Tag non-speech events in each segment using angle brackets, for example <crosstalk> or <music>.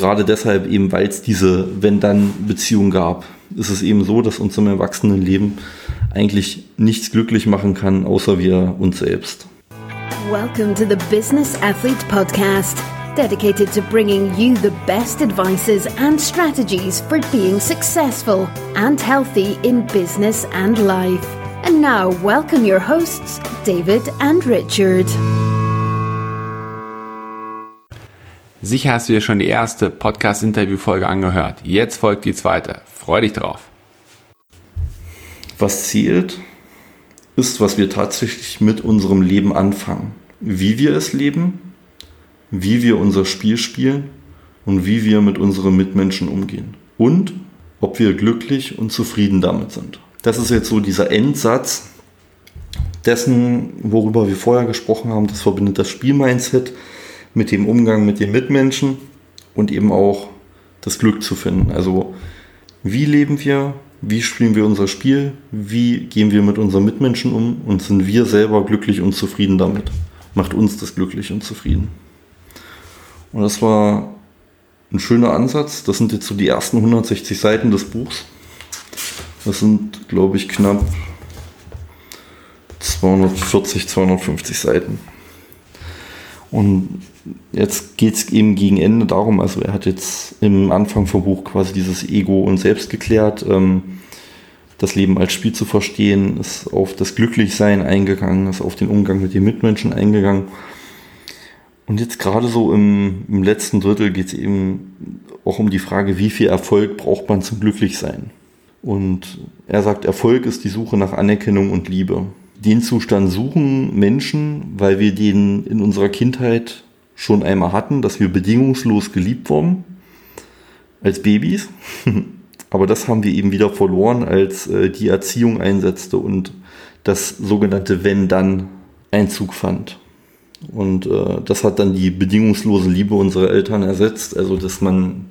gerade deshalb eben, weil es diese Wenn-Dann-Beziehung gab, ist es eben so, dass uns im Erwachsenenleben eigentlich nichts glücklich machen kann, außer wir uns selbst. Welcome to the Business Athlete Podcast, dedicated to bringing you the best advices and strategies for being successful and healthy in business and life. And now, welcome your hosts, David and Richard. Sicher hast du dir schon die erste Podcast-Interview-Folge angehört. Jetzt folgt die zweite. Freu dich drauf. Was zählt, ist, was wir tatsächlich mit unserem Leben anfangen. Wie wir es leben, wie wir unser Spiel spielen und wie wir mit unseren Mitmenschen umgehen. Und ob wir glücklich und zufrieden damit sind. Das ist jetzt so dieser Endsatz dessen, worüber wir vorher gesprochen haben. Das verbindet das Spielmindset mit dem Umgang mit den Mitmenschen und eben auch das Glück zu finden. Also wie leben wir, wie spielen wir unser Spiel, wie gehen wir mit unseren Mitmenschen um und sind wir selber glücklich und zufrieden damit. Macht uns das glücklich und zufrieden. Und das war ein schöner Ansatz. Das sind jetzt so die ersten 160 Seiten des Buchs. Das sind, glaube ich, knapp 240, 250 Seiten. Und jetzt geht es eben gegen Ende darum, also er hat jetzt im Anfang vom Buch quasi dieses Ego und Selbst geklärt, ähm, das Leben als Spiel zu verstehen, ist auf das Glücklichsein eingegangen, ist auf den Umgang mit den Mitmenschen eingegangen. Und jetzt gerade so im, im letzten Drittel geht es eben auch um die Frage, wie viel Erfolg braucht man zum Glücklichsein. Und er sagt, Erfolg ist die Suche nach Anerkennung und Liebe den Zustand suchen Menschen, weil wir den in unserer Kindheit schon einmal hatten, dass wir bedingungslos geliebt wurden als Babys. <laughs> Aber das haben wir eben wieder verloren, als äh, die Erziehung einsetzte und das sogenannte Wenn-Dann Einzug fand. Und äh, das hat dann die bedingungslose Liebe unserer Eltern ersetzt. Also, dass man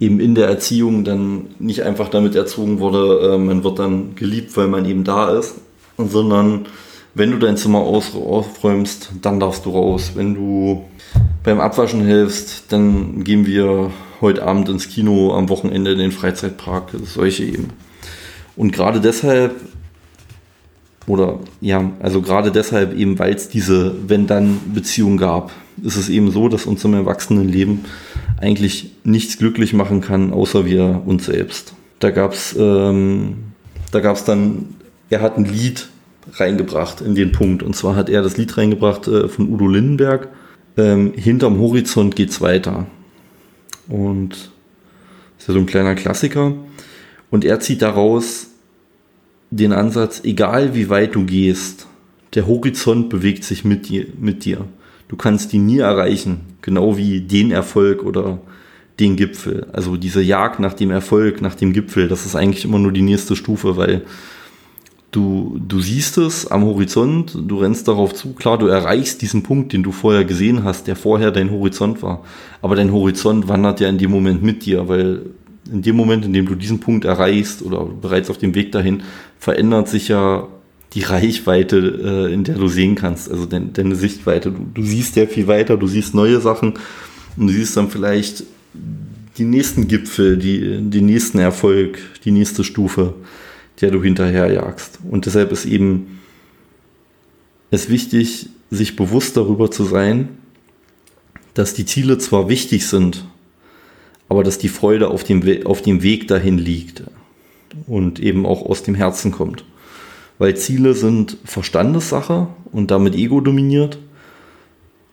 eben in der Erziehung dann nicht einfach damit erzogen wurde, äh, man wird dann geliebt, weil man eben da ist, sondern wenn du dein Zimmer aufräumst, dann darfst du raus. Wenn du beim Abwaschen hilfst, dann gehen wir heute Abend ins Kino, am Wochenende in den Freizeitpark, solche eben. Und gerade deshalb, oder ja, also gerade deshalb eben, weil es diese Wenn-Dann-Beziehung gab, ist es eben so, dass uns im Erwachsenenleben eigentlich nichts glücklich machen kann, außer wir uns selbst. Da gab es ähm, da dann er hat ein Lied reingebracht in den Punkt. Und zwar hat er das Lied reingebracht äh, von Udo Lindenberg. Ähm, Hinterm Horizont geht's weiter. Und das ist ja so ein kleiner Klassiker. Und er zieht daraus den Ansatz, egal wie weit du gehst, der Horizont bewegt sich mit dir, mit dir. Du kannst ihn nie erreichen, genau wie den Erfolg oder den Gipfel. Also diese Jagd nach dem Erfolg, nach dem Gipfel, das ist eigentlich immer nur die nächste Stufe, weil Du, du siehst es am Horizont, du rennst darauf zu, klar, du erreichst diesen Punkt, den du vorher gesehen hast, der vorher dein Horizont war. Aber dein Horizont wandert ja in dem Moment mit dir, weil in dem Moment, in dem du diesen Punkt erreichst oder bereits auf dem Weg dahin, verändert sich ja die Reichweite, äh, in der du sehen kannst, also deine, Sichtweite. Du, du siehst ja viel weiter, du siehst neue Sachen und du siehst dann vielleicht die nächsten Gipfel, die, den nächsten Erfolg, die nächste Stufe der du hinterherjagst. Und deshalb ist eben es wichtig, sich bewusst darüber zu sein, dass die Ziele zwar wichtig sind, aber dass die Freude auf dem, We auf dem Weg dahin liegt und eben auch aus dem Herzen kommt. Weil Ziele sind Verstandessache und damit Ego dominiert.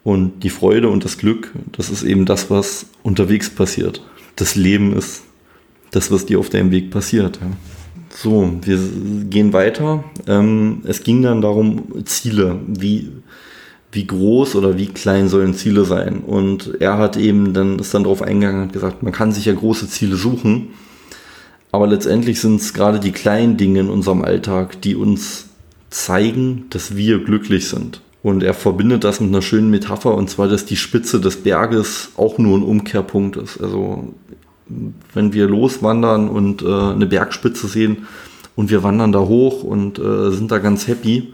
Und die Freude und das Glück, das ist eben das, was unterwegs passiert. Das Leben ist das, was dir auf deinem Weg passiert. Ja. So, wir gehen weiter. Ähm, es ging dann darum, Ziele, wie, wie groß oder wie klein sollen Ziele sein. Und er hat eben dann, ist dann darauf eingegangen und hat gesagt, man kann sich ja große Ziele suchen, aber letztendlich sind es gerade die kleinen Dinge in unserem Alltag, die uns zeigen, dass wir glücklich sind. Und er verbindet das mit einer schönen Metapher, und zwar, dass die Spitze des Berges auch nur ein Umkehrpunkt ist. Also wenn wir loswandern und äh, eine Bergspitze sehen und wir wandern da hoch und äh, sind da ganz happy,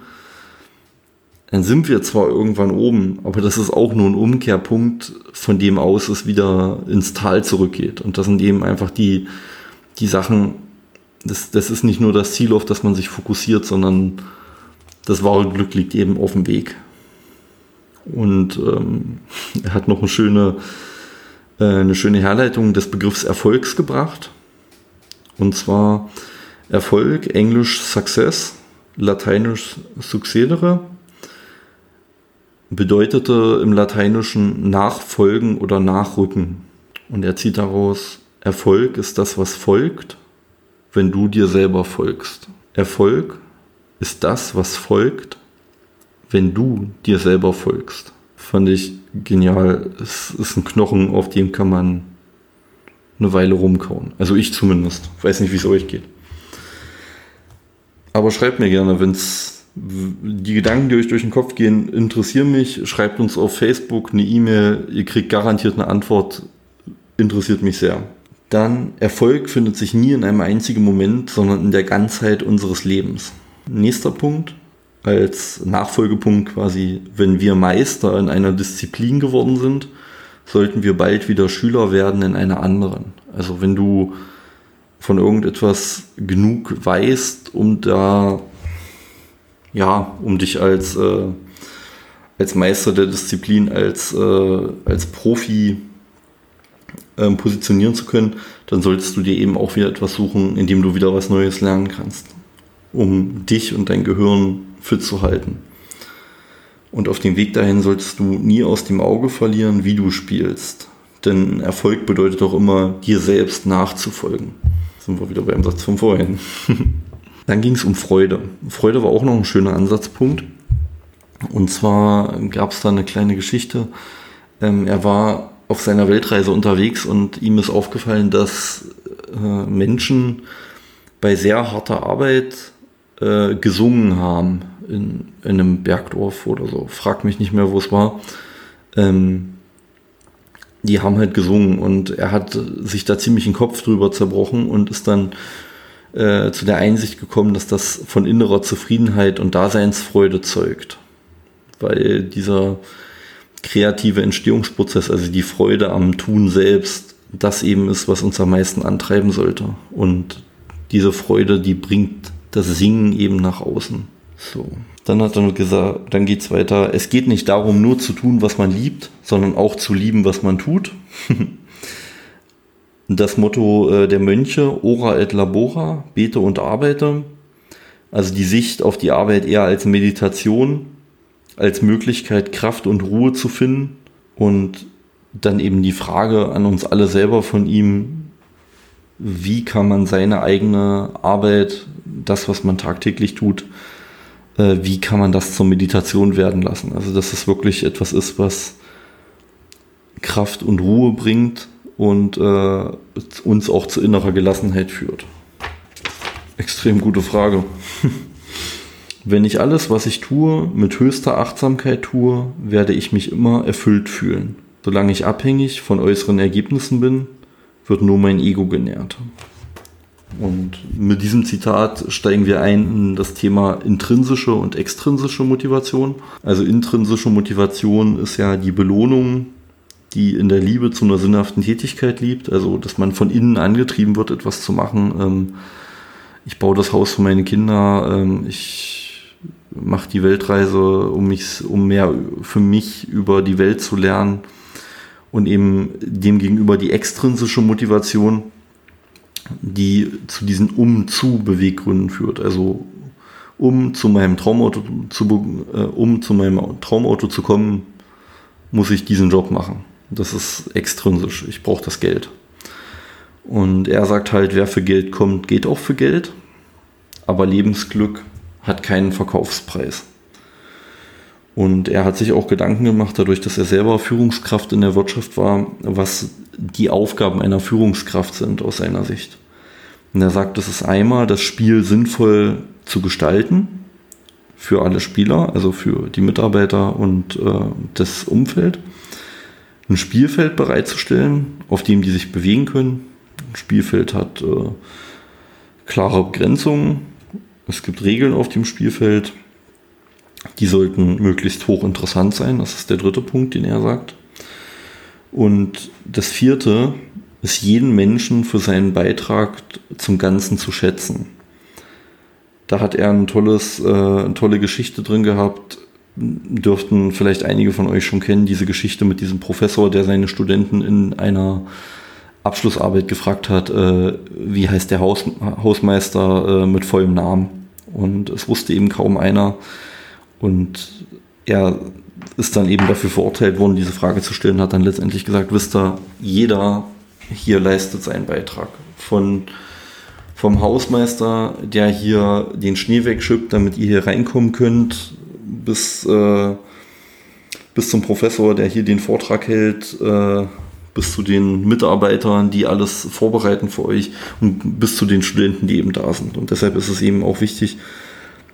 dann sind wir zwar irgendwann oben, aber das ist auch nur ein Umkehrpunkt, von dem aus es wieder ins Tal zurückgeht. Und das sind eben einfach die, die Sachen, das, das ist nicht nur das Ziel, auf das man sich fokussiert, sondern das wahre Glück liegt eben auf dem Weg. Und ähm, er hat noch eine schöne, äh, eine schöne Herleitung des Begriffs Erfolgs gebracht. Und zwar Erfolg, Englisch Success, Lateinisch Succedere, bedeutete im Lateinischen Nachfolgen oder Nachrücken. Und er zieht daraus, Erfolg ist das, was folgt, wenn du dir selber folgst. Erfolg ist das, was folgt, wenn du dir selber folgst. Fand ich genial. Es ist ein Knochen, auf dem kann man eine Weile rumkauen. Also ich zumindest. Weiß nicht, wie es euch geht. Aber schreibt mir gerne, wenn es die Gedanken, die euch durch den Kopf gehen, interessieren mich. Schreibt uns auf Facebook eine E-Mail. Ihr kriegt garantiert eine Antwort. Interessiert mich sehr. Dann Erfolg findet sich nie in einem einzigen Moment, sondern in der Ganzheit unseres Lebens. Nächster Punkt. Als Nachfolgepunkt quasi, wenn wir Meister in einer Disziplin geworden sind, sollten wir bald wieder Schüler werden in einer anderen. Also wenn du von irgendetwas genug weißt, um da ja, um dich als, äh, als Meister der Disziplin, als, äh, als Profi ähm, positionieren zu können, dann solltest du dir eben auch wieder etwas suchen, in dem du wieder was Neues lernen kannst, um dich und dein Gehirn fit zu halten. Und auf dem Weg dahin solltest du nie aus dem Auge verlieren, wie du spielst. Denn Erfolg bedeutet auch immer, dir selbst nachzufolgen. Sind wir wieder beim Satz von vorhin. <laughs> Dann ging es um Freude. Freude war auch noch ein schöner Ansatzpunkt. Und zwar gab es da eine kleine Geschichte. Ähm, er war auf seiner Weltreise unterwegs und ihm ist aufgefallen, dass äh, Menschen bei sehr harter Arbeit äh, gesungen haben in, in, einem Bergdorf oder so. Frag mich nicht mehr, wo es war. Ähm, die haben halt gesungen und er hat sich da ziemlich den Kopf drüber zerbrochen und ist dann äh, zu der Einsicht gekommen, dass das von innerer Zufriedenheit und Daseinsfreude zeugt. Weil dieser kreative Entstehungsprozess, also die Freude am Tun selbst, das eben ist, was uns am meisten antreiben sollte. Und diese Freude, die bringt das Singen eben nach außen. So. Dann hat er noch gesagt, dann geht's weiter. Es geht nicht darum, nur zu tun, was man liebt, sondern auch zu lieben, was man tut. <laughs> das Motto äh, der Mönche, ora et labora, bete und arbeite. Also die Sicht auf die Arbeit eher als Meditation, als Möglichkeit, Kraft und Ruhe zu finden. Und dann eben die Frage an uns alle selber von ihm, wie kann man seine eigene Arbeit, das, was man tagtäglich tut, äh, wie kann man das zur Meditation werden lassen? Also, dass es wirklich etwas ist, was Kraft und Ruhe bringt und äh, uns auch zu innerer Gelassenheit führt? Extrem gute Frage. <laughs> Wenn ich alles, was ich tue, mit höchster Achtsamkeit tue, werde ich mich immer erfüllt fühlen. Solange ich abhängig von äußeren Ergebnissen bin, wird nur mein Ego genährt. Und mit diesem Zitat steigen wir ein in das Thema intrinsische und extrinsische Motivation. Also intrinsische Motivation ist ja die Belohnung, die in der Liebe zu einer sinnhaften Tätigkeit liebt, also dass man von innen angetrieben wird, etwas zu machen. Ähm, ich baue das Haus für meine Kinder, ähm, ich mache die Weltreise, um mich, um mehr für mich über die Welt zu lernen und eben demgegenüber die extrinsische Motivation, die zu diesen Um-zu-Beweggründen führt. Also um zu meinem Traumauto zu, äh, um zu meinem Traumauto zu kommen, muss ich diesen Job machen. Das ist extrinsisch. Ich brauche das Geld. Und er sagt halt, wer für Geld kommt, geht auch für Geld. Aber Lebensglück hat keinen Verkaufspreis. Und er hat sich auch Gedanken gemacht, dadurch, dass er selber Führungskraft in der Wirtschaft war, was die Aufgaben einer Führungskraft sind aus seiner Sicht. Und er sagt, das ist einmal das Spiel sinnvoll zu gestalten für alle Spieler, also für die Mitarbeiter und äh, das Umfeld ein Spielfeld bereitzustellen, auf dem die sich bewegen können. Ein Spielfeld hat äh, klare Begrenzungen. Es gibt Regeln auf dem Spielfeld. Die sollten möglichst hochinteressant sein. Das ist der dritte Punkt, den er sagt. Und das vierte ist jeden Menschen für seinen Beitrag zum Ganzen zu schätzen. Da hat er ein tolles, äh, eine tolle Geschichte drin gehabt. Dürften vielleicht einige von euch schon kennen, diese Geschichte mit diesem Professor, der seine Studenten in einer Abschlussarbeit gefragt hat, äh, wie heißt der Haus, Hausmeister äh, mit vollem Namen. Und es wusste eben kaum einer. Und er ist dann eben dafür verurteilt worden, diese Frage zu stellen, hat dann letztendlich gesagt, wisst ihr, jeder hier leistet seinen Beitrag. Von, vom Hausmeister, der hier den Schnee wegschippt, damit ihr hier reinkommen könnt, bis, äh, bis zum Professor, der hier den Vortrag hält, äh, bis zu den Mitarbeitern, die alles vorbereiten für euch und bis zu den Studenten, die eben da sind. Und deshalb ist es eben auch wichtig,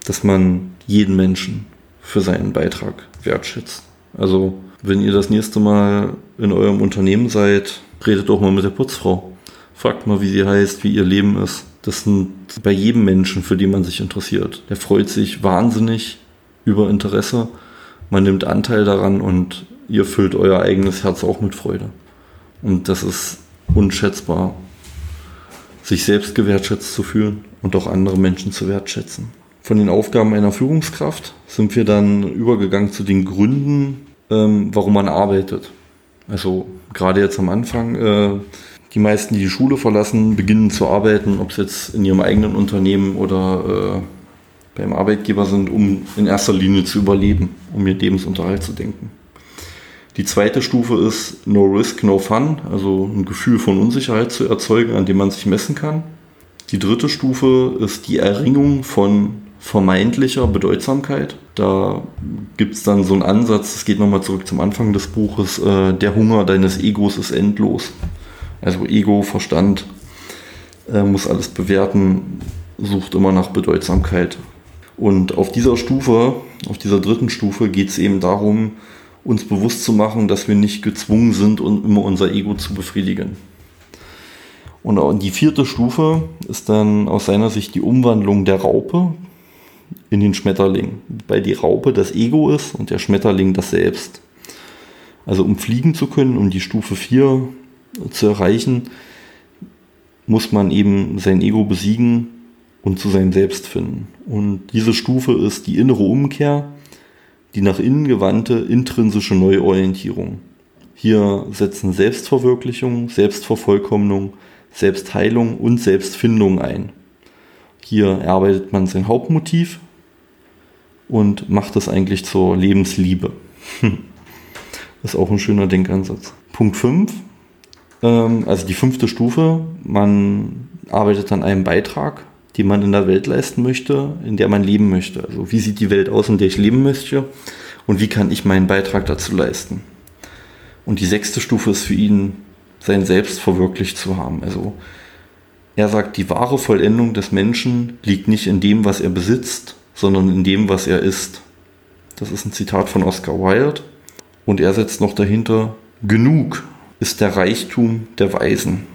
dass man jeden Menschen für seinen Beitrag wertschätzt. Also wenn ihr das nächste Mal in eurem Unternehmen seid, redet auch mal mit der Putzfrau. Fragt mal, wie sie heißt, wie ihr Leben ist. Das sind bei jedem Menschen, für den man sich interessiert. Der freut sich wahnsinnig über Interesse. Man nimmt Anteil daran und ihr füllt euer eigenes Herz auch mit Freude. Und das ist unschätzbar, sich selbst gewertschätzt zu fühlen und auch andere Menschen zu wertschätzen. Von den Aufgaben einer Führungskraft sind wir dann übergegangen zu den Gründen, ähm, warum man arbeitet. Also gerade jetzt am Anfang, äh, die meisten, die die Schule verlassen, beginnen zu arbeiten, ob es jetzt in ihrem eigenen Unternehmen oder äh, beim Arbeitgeber sind, um in erster Linie zu überleben, um ihr Lebensunterhalt zu denken. Die zweite Stufe ist No Risk, No Fun, also ein Gefühl von Unsicherheit zu erzeugen, an dem man sich messen kann. Die dritte Stufe ist die Erringung von vermeintlicher Bedeutsamkeit. Da gibt es dann so einen Ansatz, das geht nochmal zurück zum Anfang des Buches, äh, der Hunger deines Egos ist endlos. Also Ego, Verstand äh, muss alles bewerten, sucht immer nach Bedeutsamkeit. Und auf dieser Stufe, auf dieser dritten Stufe geht es eben darum, uns bewusst zu machen, dass wir nicht gezwungen sind, um immer unser Ego zu befriedigen. Und die vierte Stufe ist dann aus seiner Sicht die Umwandlung der Raupe in den Schmetterling, weil die Raupe das Ego ist und der Schmetterling das Selbst. Also um fliegen zu können, um die Stufe 4 zu erreichen, muss man eben sein Ego besiegen und zu seinem Selbst finden. Und diese Stufe ist die innere Umkehr die nach innen gewandte intrinsische Neuorientierung. Hier setzen Selbstverwirklichung, Selbstvervollkommnung, Selbstheilung und Selbstfindung ein. Hier erarbeitet man sein Hauptmotiv und macht es eigentlich zur Lebensliebe. <laughs> Das ist auch ein schöner Denkansatz. Punkt 5, ähm, also die fünfte Stufe, man arbeitet an einem Beitrag die man in der Welt leisten möchte, in der man leben möchte. Also wie sieht die Welt aus, in der ich leben möchte und wie kann ich meinen Beitrag dazu leisten. Und die sechste Stufe ist für ihn, sein Selbst verwirklicht zu haben. Also er sagt, die wahre Vollendung des Menschen liegt nicht in dem, was er besitzt, sondern in dem, was er ist. Das ist ein Zitat von Oscar Wilde. Und er setzt noch dahinter, genug ist der Reichtum der Weisen.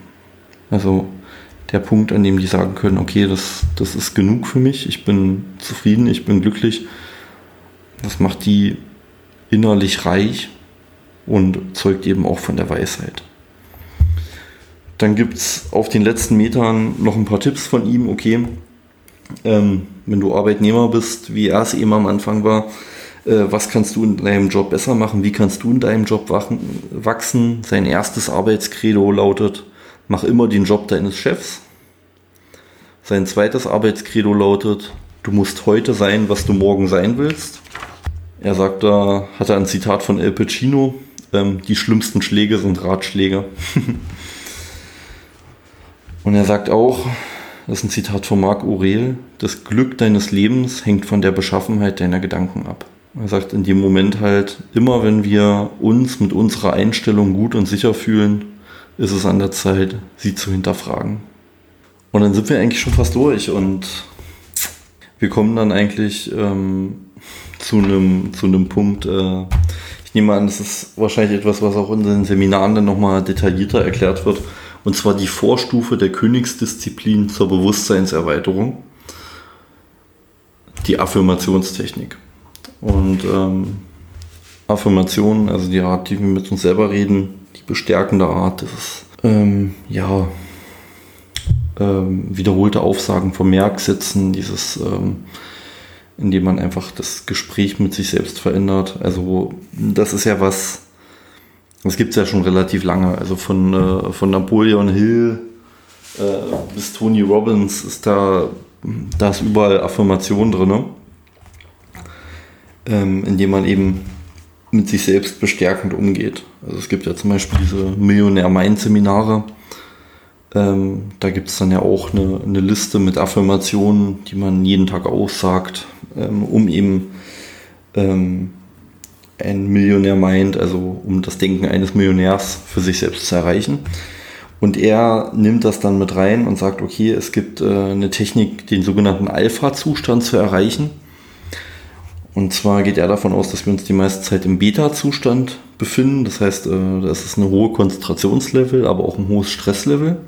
Also der Punkt, an dem die sagen können, okay, das, das ist genug für mich, ich bin zufrieden, ich bin glücklich. Das macht die innerlich reich und zeugt eben auch von der Weisheit. Dann gibt es auf den letzten Metern noch ein paar Tipps von ihm. Okay, ähm, wenn du Arbeitnehmer bist, wie er es eben am Anfang war, äh, was kannst du in deinem Job besser machen? Wie kannst du in deinem Job wachsen? Sein erstes Arbeitskredo lautet, mach immer den Job deines Chefs. Sein zweites Arbeitskredo lautet, du musst heute sein, was du morgen sein willst. Er sagt da, hat er ein Zitat von El Pacino, ähm, die schlimmsten Schläge sind Ratschläge. <laughs> Und er sagt auch, das ist ein Zitat von Marc Aurel, das Glück deines Lebens hängt von der Beschaffenheit deiner Gedanken ab. Er sagt in dem Moment halt, immer wenn wir uns mit unserer Einstellung gut und sicher fühlen, ist es an der Zeit, sie zu hinterfragen. Und dann sind wir eigentlich schon fast durch und wir kommen dann eigentlich ähm, zu einem zu Punkt. Äh, ich nehme an, das ist wahrscheinlich etwas, was auch in den Seminaren dann nochmal detaillierter erklärt wird. Und zwar die Vorstufe der Königsdisziplin zur Bewusstseinserweiterung. Die Affirmationstechnik. Und ähm, Affirmationen, also die Art, die wir mit uns selber reden, die bestärkende Art, das ist ähm, ja ähm, wiederholte Aufsagen vom Merksätzen, dieses ähm, indem man einfach das Gespräch mit sich selbst verändert. Also das ist ja was, das gibt es ja schon relativ lange. Also von, äh, von Napoleon Hill äh, bis Tony Robbins ist da, da ist überall Affirmation drin, ähm, indem man eben mit sich selbst bestärkend umgeht. Also es gibt ja zum Beispiel diese Millionär-Mind-Seminare. Ähm, da gibt es dann ja auch eine, eine Liste mit Affirmationen, die man jeden Tag aussagt, ähm, um eben ähm, ein Millionär meint, also um das Denken eines Millionärs für sich selbst zu erreichen. Und er nimmt das dann mit rein und sagt, okay, es gibt äh, eine Technik, den sogenannten Alpha-Zustand zu erreichen. Und zwar geht er davon aus, dass wir uns die meiste Zeit im Beta-Zustand befinden. Das heißt, äh, das ist eine hohe Konzentrationslevel, aber auch ein hohes Stresslevel.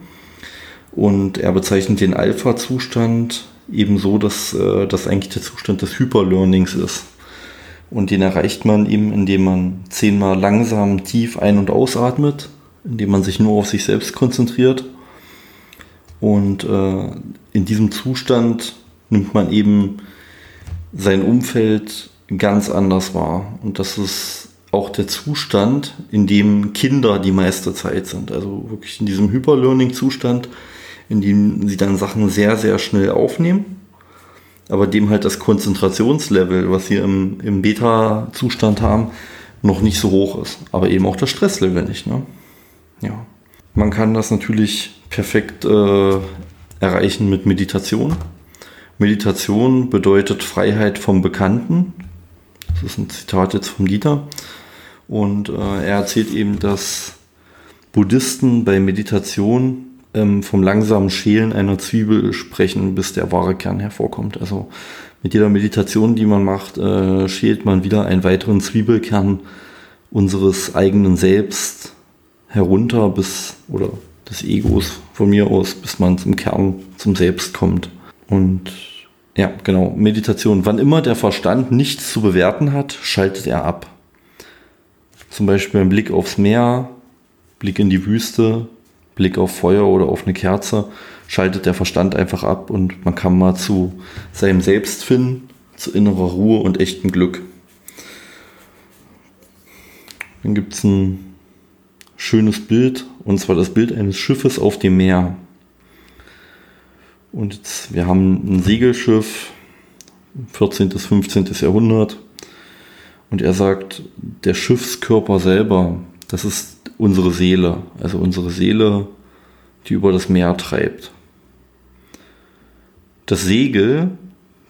Und er bezeichnet den Alpha-Zustand eben so, dass äh, das eigentlich der Zustand des Hyperlearnings ist. Und den erreicht man eben, indem man zehnmal langsam tief ein- und ausatmet, indem man sich nur auf sich selbst konzentriert. Und äh, in diesem Zustand nimmt man eben sein Umfeld ganz anders wahr. Und das ist auch der Zustand, in dem Kinder die meiste Zeit sind. Also wirklich in diesem Hyperlearning-Zustand in dem sie dann Sachen sehr, sehr schnell aufnehmen, aber dem halt das Konzentrationslevel, was sie im, im Beta-Zustand haben, noch nicht so hoch ist. Aber eben auch das Stresslevel nicht. Ne? Ja. Man kann das natürlich perfekt äh, erreichen mit Meditation. Meditation bedeutet Freiheit vom Bekannten. Das ist ein Zitat jetzt vom Dieter. Und äh, er erzählt eben, dass Buddhisten bei Meditation ähm, vom langsamen Schälen einer Zwiebel sprechen, bis der wahre Kern hervorkommt. Also mit jeder Meditation, die man macht, äh, schält man wieder einen weiteren Zwiebelkern unseres eigenen Selbst herunter bis, oder des Egos von mir aus, bis man zum Kern, zum Selbst kommt. Und ja, genau, Meditation. Wann immer der Verstand nichts zu bewerten hat, schaltet er ab. Zum Beispiel ein Blick aufs Meer, Blick in die Wüste, Blick auf Feuer oder auf eine Kerze, schaltet der Verstand einfach ab und man kann mal zu seinem Selbst finden, zu innerer Ruhe und echtem Glück. Dann gibt es ein schönes Bild, und zwar das Bild eines Schiffes auf dem Meer. Und jetzt, wir haben ein Segelschiff, 14. bis 15. Jahrhundert. Und er sagt, der Schiffskörper selber, das ist unsere Seele, also unsere Seele, die über das Meer treibt. Das Segel,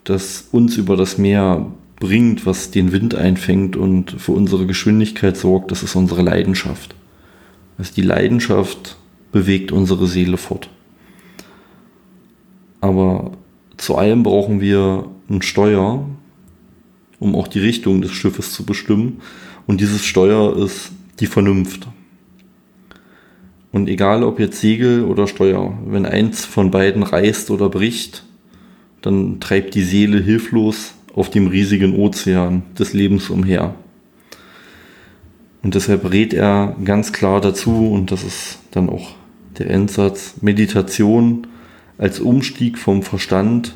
das uns über das Meer bringt, was den Wind einfängt und für unsere Geschwindigkeit sorgt, das ist unsere Leidenschaft. Also die Leidenschaft bewegt unsere Seele fort. Aber zu allem brauchen wir ein Steuer, um auch die Richtung des Schiffes zu bestimmen. Und dieses Steuer ist die Vernunft. Und egal ob jetzt Segel oder Steuer, wenn eins von beiden reißt oder bricht, dann treibt die Seele hilflos auf dem riesigen Ozean des Lebens umher. Und deshalb rät er ganz klar dazu, und das ist dann auch der Endsatz, Meditation als Umstieg vom Verstand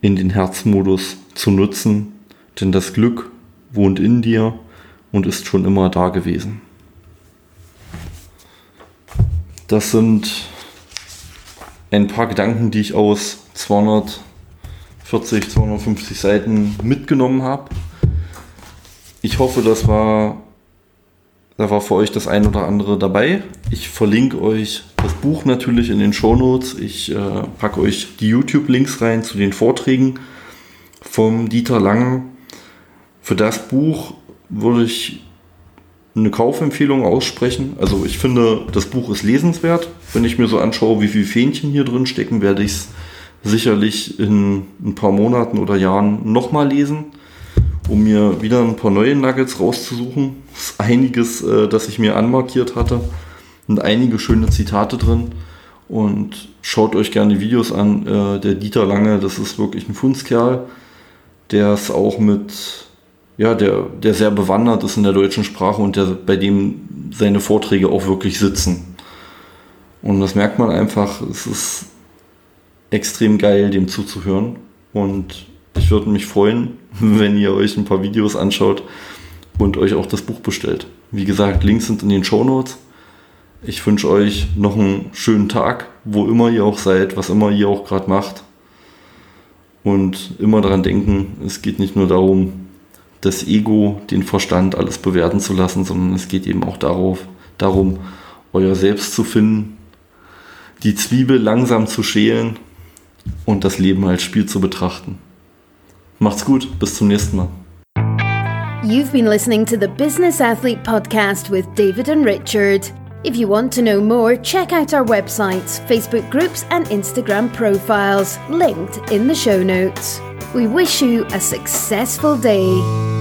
in den Herzmodus zu nutzen, denn das Glück wohnt in dir und ist schon immer da gewesen. Das sind ein paar Gedanken, die ich aus 240, 250 Seiten mitgenommen habe. Ich hoffe, das war, da war für euch das ein oder andere dabei. Ich verlinke euch das Buch natürlich in den Shownotes. Ich äh, packe euch die YouTube-Links rein zu den Vorträgen vom Dieter Lange. Für das Buch würde ich eine Kaufempfehlung aussprechen. Also ich finde, das Buch ist lesenswert. Wenn ich mir so anschaue, wie viele Fähnchen hier drin stecken, werde ich es sicherlich in ein paar Monaten oder Jahren nochmal lesen, um mir wieder ein paar neue Nuggets rauszusuchen. Es ist einiges, äh, das ich mir anmarkiert hatte und einige schöne Zitate drin. Und schaut euch gerne die Videos an. Äh, der Dieter Lange, das ist wirklich ein Fundskerl. der es auch mit, ja, der, der sehr bewandert ist in der deutschen Sprache und der, bei dem seine Vorträge auch wirklich sitzen. Und das merkt man einfach, es ist extrem geil, dem zuzuhören. Und ich würde mich freuen, <laughs> wenn ihr euch ein paar Videos anschaut und euch auch das Buch bestellt. Wie gesagt, Links sind in den Show Notes. Ich wünsche euch noch einen schönen Tag, wo immer ihr auch seid, was immer ihr auch gerade macht. Und immer daran denken, es geht nicht nur darum, das Ego, den Verstand, alles bewerten zu lassen, sondern es geht eben auch darauf, darum, euer Selbst zu finden, die Zwiebel langsam zu schälen und das Leben als Spiel zu betrachten. Macht's gut, bis zum nächsten Mal. You've been listening to the Business Athlete Podcast with David and Richard. If you want to know more, check out our websites, Facebook groups, and Instagram profiles, linked in the show notes. We wish you a successful day.